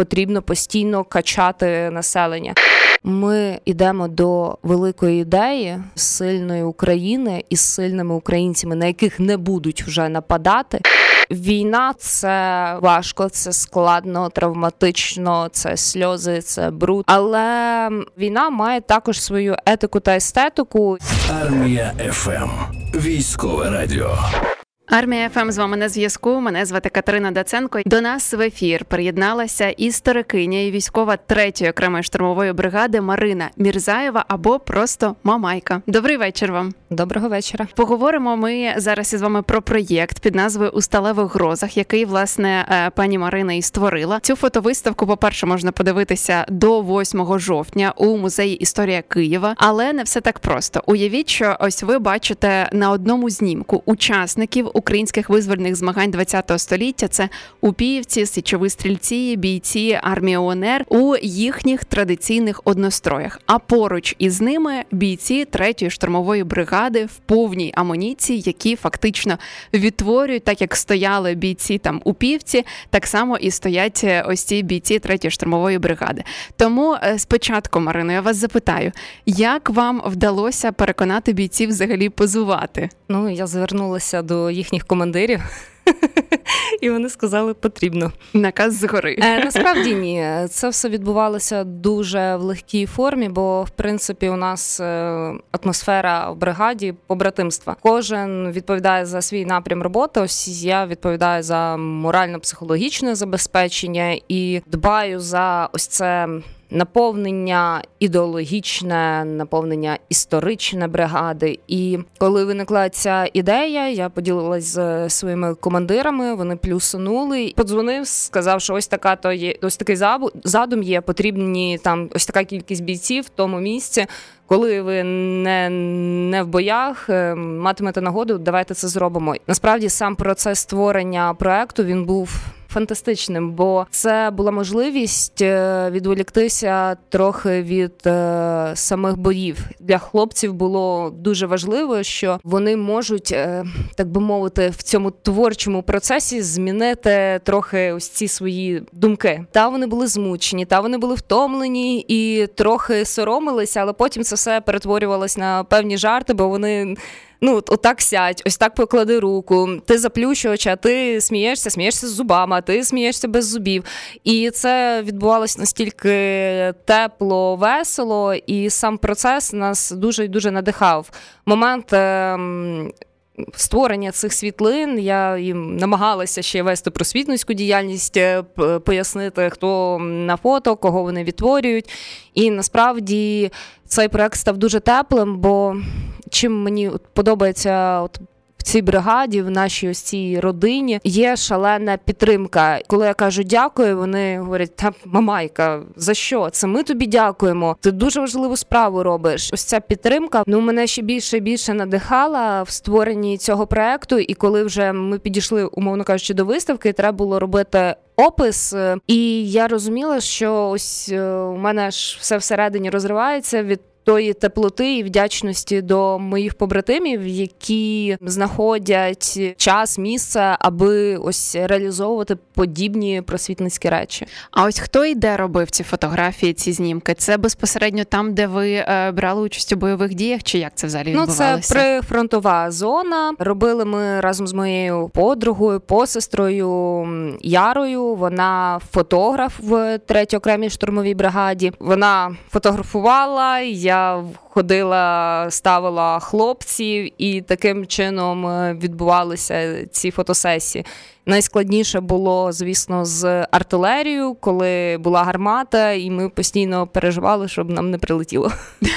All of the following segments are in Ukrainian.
потрібно постійно качати населення. Ми йдемо до великої ідеї сильної України із сильними українцями, на яких не будуть вже нападати. Війна це важко, це складно, травматично, це сльози, це бруд. Але війна має також свою етику та естетику. Армія ФМ. Військове радіо. Армія ФМ з вами на зв'язку. Мене звати Катерина Даценко. До нас в ефір приєдналася історикиня і військова третьої окремої штурмової бригади Марина Мірзаєва або просто Мамайка. Добрий вечір вам. Доброго вечора. Поговоримо ми зараз із вами про проєкт під назвою У сталевих грозах, який власне е, пані Марина і створила. Цю фотовиставку, по перше, можна подивитися до 8 жовтня у музеї Історія Києва, але не все так просто. Уявіть, що ось ви бачите на одному знімку учасників українських визвольних змагань ХХ століття. Це упіївці, січові стрільці, бійці армії ОНР у їхніх традиційних одностроях. А поруч із ними бійці третьої штурмової бригади в повній амуніції, які фактично відтворюють, так як стояли бійці там у півці, так само і стоять е, ось ці бійці третьої штурмової бригади. Тому е, спочатку, Марино, я вас запитаю, як вам вдалося переконати бійців взагалі позувати? Ну я звернулася до їх їхніх командирів. І вони сказали, потрібно. Наказ згори. Е, Насправді ні. Це все відбувалося дуже в легкій формі, бо в принципі у нас е, атмосфера в бригаді побратимства. Кожен відповідає за свій напрям роботи. Ось я відповідаю за морально-психологічне забезпечення і дбаю за ось це наповнення ідеологічне, наповнення історичне бригади. І коли виникла ця ідея, я поділилась з своїми командирами. Вони плюсанули. Подзвонив, сказав, що ось така то є ось такий задум є. Потрібні там ось така кількість бійців в тому місці. Коли ви не не в боях е, матимете нагоду, давайте це зробимо. Насправді сам процес створення проекту він був фантастичним, бо це була можливість е, відволіктися трохи від е, самих боїв. Для хлопців було дуже важливо, що вони можуть, е, так би мовити, в цьому творчому процесі змінити трохи ось ці свої думки. Та вони були змучені, та вони були втомлені і трохи соромилися, але потім це все перетворювалось на певні жарти, бо вони ну отак сядь, ось так поклади руку. Ти заплющувач, а ти смієшся, смієшся з зубами, а ти смієшся без зубів. І це відбувалося настільки тепло, весело, і сам процес нас дуже і дуже надихав. Момент. Ем, створення цих світлин я їм намагалася ще вести просвітницьку діяльність, е, пояснити, хто на фото, кого вони відтворюють. І насправді цей проект став дуже теплим, бо чим мені подобається от. В цій бригаді, в нашій ось цій родині є шалена підтримка. Коли я кажу дякую, вони говорять: та мамайка, за що? Це ми тобі дякуємо. Ти дуже важливу справу робиш. Ось ця підтримка ну мене ще більше і більше надихала в створенні цього проекту. І коли вже ми підійшли, умовно кажучи, до виставки, треба було робити. Опис, і я розуміла, що ось е, у мене ж все всередині розривається від тої теплоти і вдячності до моїх побратимів, які знаходять час, місце, аби ось реалізовувати подібні просвітницькі речі. А ось хто і де робив ці фотографії, ці знімки? Це безпосередньо там, де ви е, брали участь у бойових діях, чи як це взагалі відбувалося? Ну, це прифронтова зона. Робили ми разом з моєю подругою, посестрою Ярою. Вона фотограф в третій окремій штурмовій бригаді. Вона фотографувала. Я ходила, ставила хлопців, і таким чином е, відбувалися ці фотосесії. Найскладніше було, звісно, з артилерією, коли була гармата, і ми постійно переживали, щоб нам не прилетіло.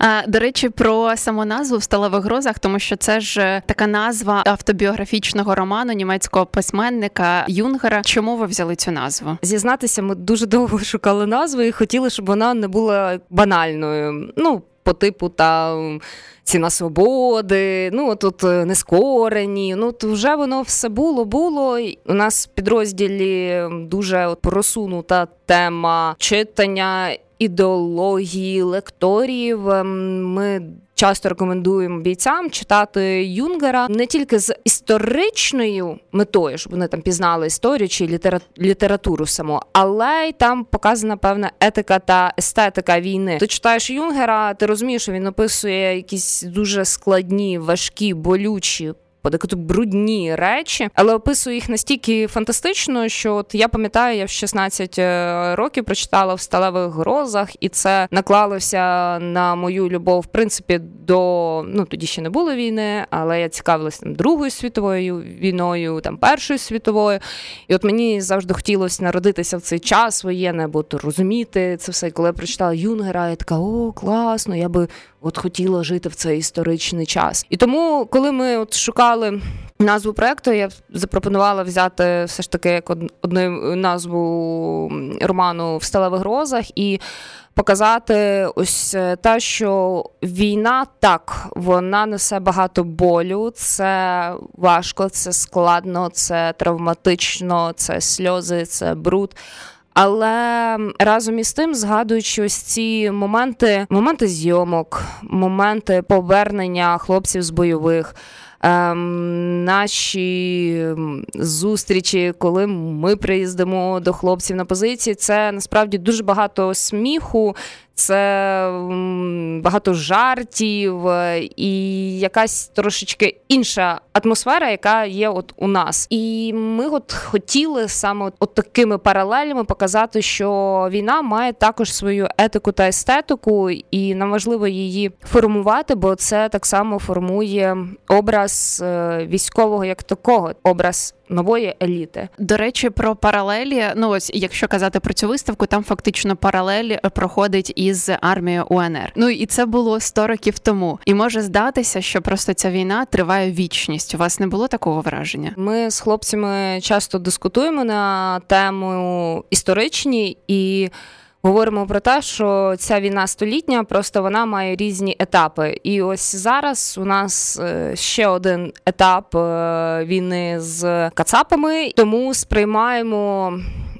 А, До речі, про саму назву в сталевих грозах, тому що це ж е, така назва автобіографічного роману німецького письменника Юнгера. Чому ви взяли цю назву? Зізнатися, ми дуже довго шукали назву і хотіли, щоб вона не була банальною. Ну, по типу та ціна свободи, ну тут е, нескорені. Ну то вже воно все було, було. У нас в підрозділі дуже от просунута тема читання ідеології лекторів. Ем, ми часто рекомендуємо бійцям читати Юнгера не тільки з історичною метою, щоб вони там пізнали історію чи літературу саму, але й там показана певна етика та естетика війни. Ти читаєш Юнгера, ти розумієш, що він описує якісь дуже складні, важкі, болючі подекуди брудні речі, але описую їх настільки фантастично, що от я пам'ятаю, я в 16 е, років прочитала в сталевих грозах, і це наклалося на мою любов, в принципі, до ну тоді ще не було війни, але я цікавилася там Другою світовою війною, там Першою світовою. І от мені завжди хотілося народитися в цей час воєнний, або то розуміти це все. Коли я прочитала Юнгера, я така о, класно, я би от хотіла жити в цей історичний час. І тому, коли ми от шукали назву проекту, я запропонувала взяти все ж таки як одну назву роману в сталевих грозах і. Показати ось е, те, що війна так, вона несе багато болю, це важко, це складно, це травматично, це сльози, це бруд. Але разом із тим, згадуючи ось ці моменти, моменти зйомок, моменти повернення хлопців з бойових. Ем, наші зустрічі, коли ми приїздимо до хлопців на позиції, це насправді дуже багато сміху, це багато жартів е, і якась трошечки інша атмосфера, яка є от у нас. І ми от хотіли саме от такими паралелями показати, що війна має також свою етику та естетику, і нам важливо її формувати, бо це так само формує образ е, військового як такого, образ нової еліти. До речі, про паралелі. Ну ось, якщо казати про цю виставку, там фактично паралель е, проходить із армією УНР. Ну і це було 100 років тому. І може здатися, що просто ця війна триває вічність. У вас не було такого враження? Ми з хлопцями часто дискутуємо на тему історичні і говоримо про те, що ця війна столітня, просто вона має різні етапи. І ось зараз у нас е, ще один етап е, війни з Кацапами, тому сприймаємо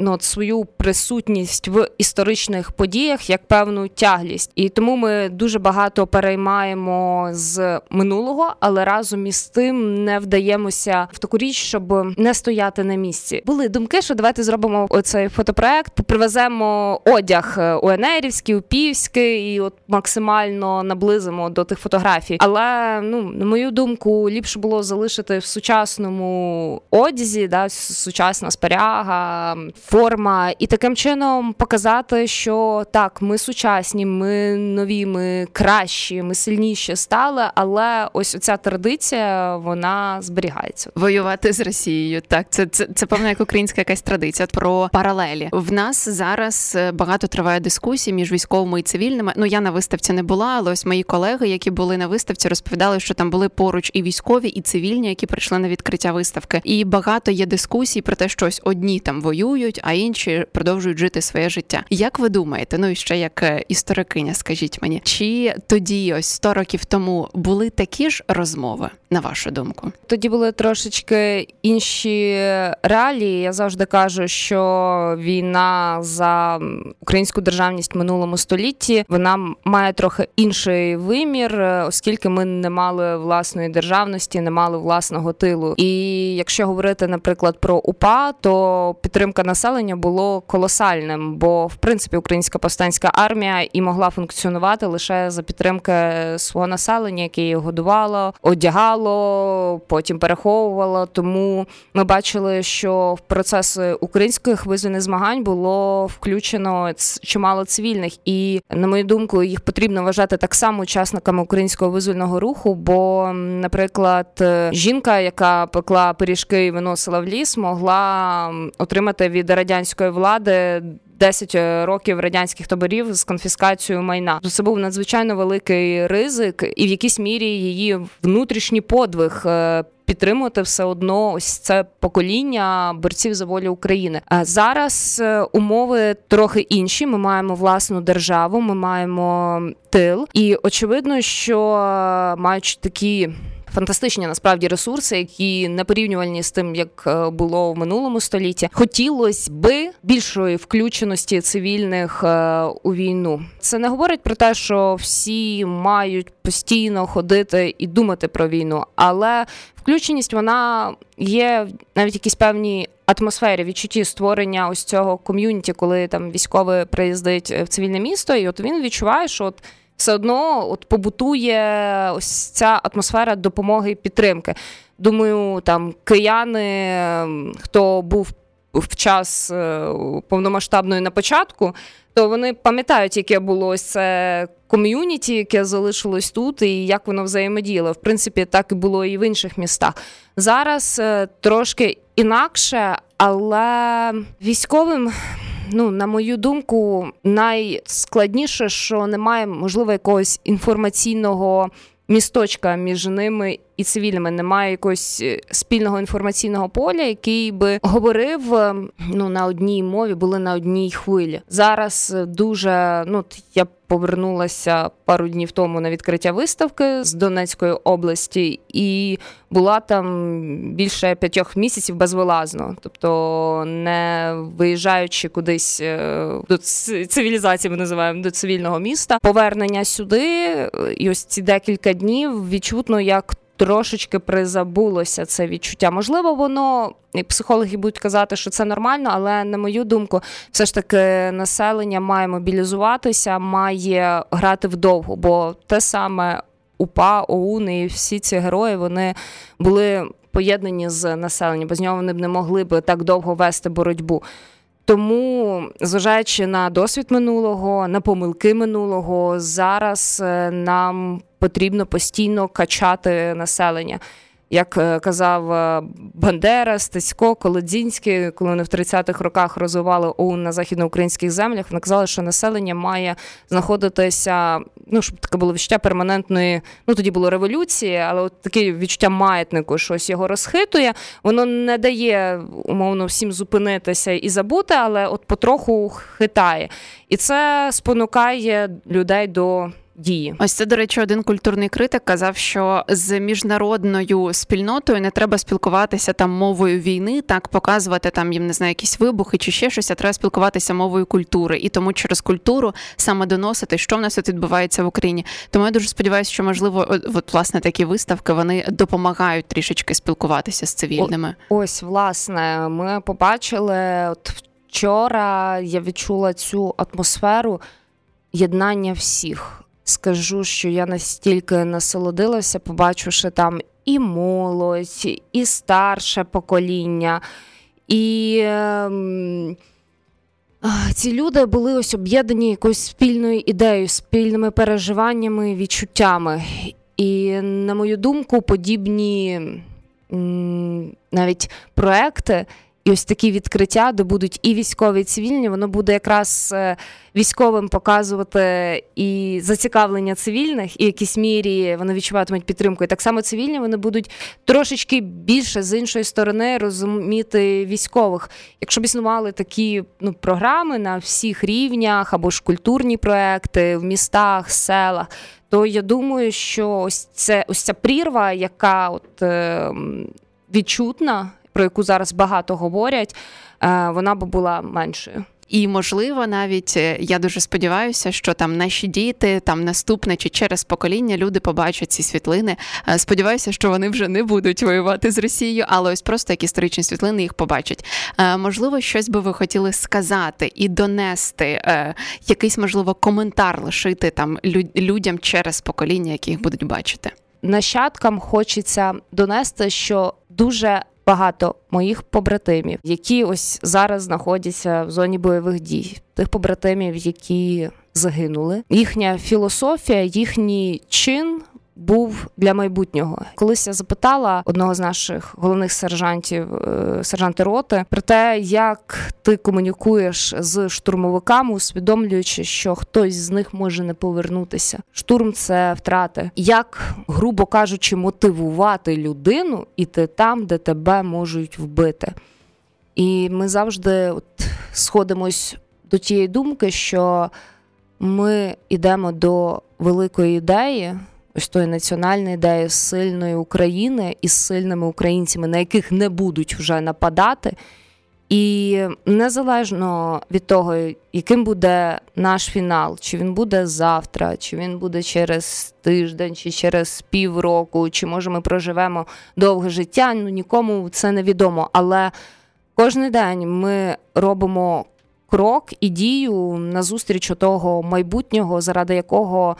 ну, от свою присутність в історичних подіях як певну тяглість, і тому ми дуже багато переймаємо з минулого, але разом із тим не вдаємося в таку річ, щоб не стояти на місці. Були думки, що давайте зробимо оцей фотопроект, привеземо одяг УНРівський, упівський, і от максимально наблизимо до тих фотографій. Але ну на мою думку, ліпше було залишити в сучасному одязі, да, сучасна споряга, форма, і таким чином показати, що так, ми сучасні, ми нові, ми кращі, ми сильніші стали, але ось оця традиція вона зберігається. Воювати з Росією. Так, це це, це певна як українська якась традиція про паралелі. В нас зараз е, багато триває дискусій між військовими і цивільними. Ну я на виставці не була, але ось мої колеги, які були на виставці, розповідали, що там були поруч і військові, і цивільні, які прийшли на відкриття виставки. І багато є дискусій про те, що ось одні там воюють а інші продовжують жити своє життя. Як ви думаєте? Ну і ще як е, історикиня, скажіть мені, чи тоді, ось 100 років тому, були такі ж розмови, на вашу думку? Тоді були трошечки інші реалії. Я завжди кажу, що війна за українську державність в минулому столітті вона має трохи інший вимір, е, оскільки ми не мали власної державності, не мали власного тилу. І якщо говорити, наприклад, про УПА, то підтримка населення було колосальним, бо в принципі українська повстанська армія і могла функціонувати лише за підтримки свого населення, яке її годувало, одягало, потім переховувало. Тому ми бачили, що в процес українських визвольних змагань було включено чимало цивільних, і на мою думку, їх потрібно вважати так само учасниками українського визвольного руху. Бо, наприклад, жінка, яка пекла пиріжки і виносила в ліс, могла отримати від радянської влади. 10 е, років радянських таборів з конфіскацією майна. Це був надзвичайно великий ризик, і в якійсь мірі її внутрішній подвиг е, підтримувати все одно ось це покоління борців за волю України. А зараз е, умови трохи інші. Ми маємо власну державу, ми маємо тил, і очевидно, що маючи такі фантастичні насправді ресурси, які не порівнювальні з тим, як е, було в минулому столітті. Хотілося би більшої включеності цивільних е, у війну. Це не говорить про те, що всі мають постійно ходити і думати про війну, але включеність вона є навіть якісь певні атмосфері відчутті створення ось цього ком'юніті, коли там військовий приїздить в цивільне місто, і от він відчуває, що от все одно от побутує ось ця атмосфера допомоги і підтримки. Думаю, там кияни, хто був в час е, повномасштабної на початку, то вони пам'ятають, яке було ось це ком'юніті, яке залишилось тут, і як воно взаємодіяло. В принципі, так і було і в інших містах. Зараз е, трошки інакше, але військовим. Ну, на мою думку, найскладніше, що немає можливо якогось інформаційного місточка між ними і цивільними. Немає якогось е, спільного інформаційного поля, який би говорив е, ну на одній мові, були на одній хвилі. Зараз е, дуже ну я повернулася пару днів тому на відкриття виставки з Донецької області, і була там більше п'ятьох місяців безвилазно, тобто не виїжджаючи кудись до цивілізації, ми називаємо до цивільного міста. Повернення сюди, і ось ці декілька днів відчутно як трошечки призабулося це відчуття. Можливо, воно і психологи будуть казати, що це нормально, але на мою думку, все ж таки населення має мобілізуватися, має грати вдовго, бо те саме УПА, ОУН і всі ці герої вони були поєднані з населенням. Без нього вони б не могли б так довго вести боротьбу. Тому, зважаючи на досвід минулого, на помилки минулого, зараз е, нам потрібно постійно качати населення як е, казав е, Бандера, Стецько, Колодзінський, коли вони в 30-х роках розвивали ОУН на західноукраїнських землях, вони казали, що населення має знаходитися, ну щоб таке було відчуття перманентної. Ну тоді було революції, але от таке відчуття маятнику, щось його розхитує. Воно не дає умовно всім зупинитися і забути, але от потроху хитає, і це спонукає людей до дії. Ось це, до речі, один культурний критик казав, що з міжнародною спільнотою не треба спілкуватися там мовою війни, так показувати там їм не знаю, якісь вибухи чи ще щось, а треба спілкуватися мовою культури. І тому через культуру саме доносити, що в нас тут відбувається в Україні. Тому я дуже сподіваюся, що можливо, от власне такі виставки вони допомагають трішечки спілкуватися з цивільними. Ось, власне, ми побачили от вчора. Я відчула цю атмосферу єднання всіх скажу, що я настільки насолодилася, побачивши там і молодь, і старше покоління, і е, ці люди були ось об'єднані якоюсь спільною ідеєю, спільними переживаннями, відчуттями. І, на мою думку, подібні навіть проекти. І ось такі відкриття, де будуть і військові, і цивільні, воно буде якраз е, військовим показувати і зацікавлення цивільних, і в якійсь мірі вони відчуватимуть підтримку. І так само цивільні вони будуть трошечки більше з іншої сторони розуміти військових. Якщо б існували такі ну, програми на всіх рівнях або ж культурні проекти в містах, селах, то я думаю, що ось це ось ця прірва, яка от е, відчутна про яку зараз багато говорять, е, вона б була меншою. І можливо, навіть е, я дуже сподіваюся, що там наші діти, там наступне чи через покоління люди побачать ці світлини. Е, сподіваюся, що вони вже не будуть воювати з Росією, але ось просто як історичні світлини їх побачать. Можливо, щось би ви хотіли сказати і донести якийсь, можливо, коментар лишити там людям через покоління, які їх будуть бачити. Нащадкам хочеться донести, що дуже багато моїх побратимів, які ось зараз знаходяться в зоні бойових дій, тих побратимів, які загинули. Їхня філософія, їхній чин був для майбутнього. Колись я запитала одного з наших головних сержантів, е, сержанти роти, про те, як ти комунікуєш з штурмовиками, усвідомлюючи, що хтось з них може не повернутися. Штурм це втрати. Як, грубо кажучи, мотивувати людину іти там, де тебе можуть вбити. І ми завжди от сходимось до тієї думки, що ми йдемо до великої ідеї ось тої національної ідеї сильної України із сильними українцями, на яких не будуть вже нападати. І незалежно від того, яким буде наш фінал, чи він буде завтра, чи він буде через тиждень, чи через півроку, чи може ми проживемо довге життя, ну нікому це не відомо. Але кожен день ми робимо крок і дію назустріч того майбутнього, заради якого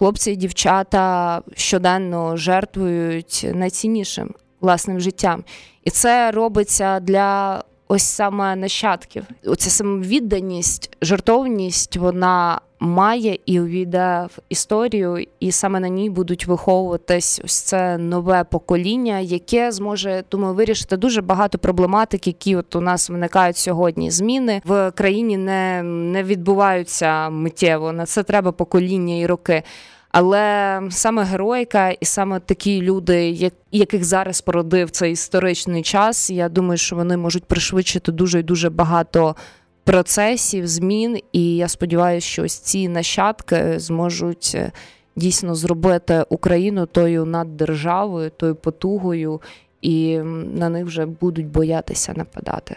хлопці і дівчата щоденно жертвують найціннішим власним життям. І це робиться для ось саме нащадків. Оця самовідданість, жертовність вона має і увійде в історію, і саме на ній будуть виховуватись ось це нове покоління, яке зможе думаю, вирішити дуже багато проблематик, які от у нас виникають сьогодні. Зміни в країні не, не відбуваються миттєво. На це треба покоління і роки. Але саме героїка і саме такі люди, яких зараз породив цей історичний час, я думаю, що вони можуть пришвидшити дуже і дуже багато процесів, змін. І я сподіваюся, що ось ці нащадки зможуть е, дійсно зробити Україну тою наддержавою, тою потугою, і на них вже будуть боятися нападати.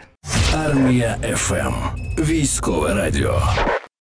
Армія ФМ. Військове радіо.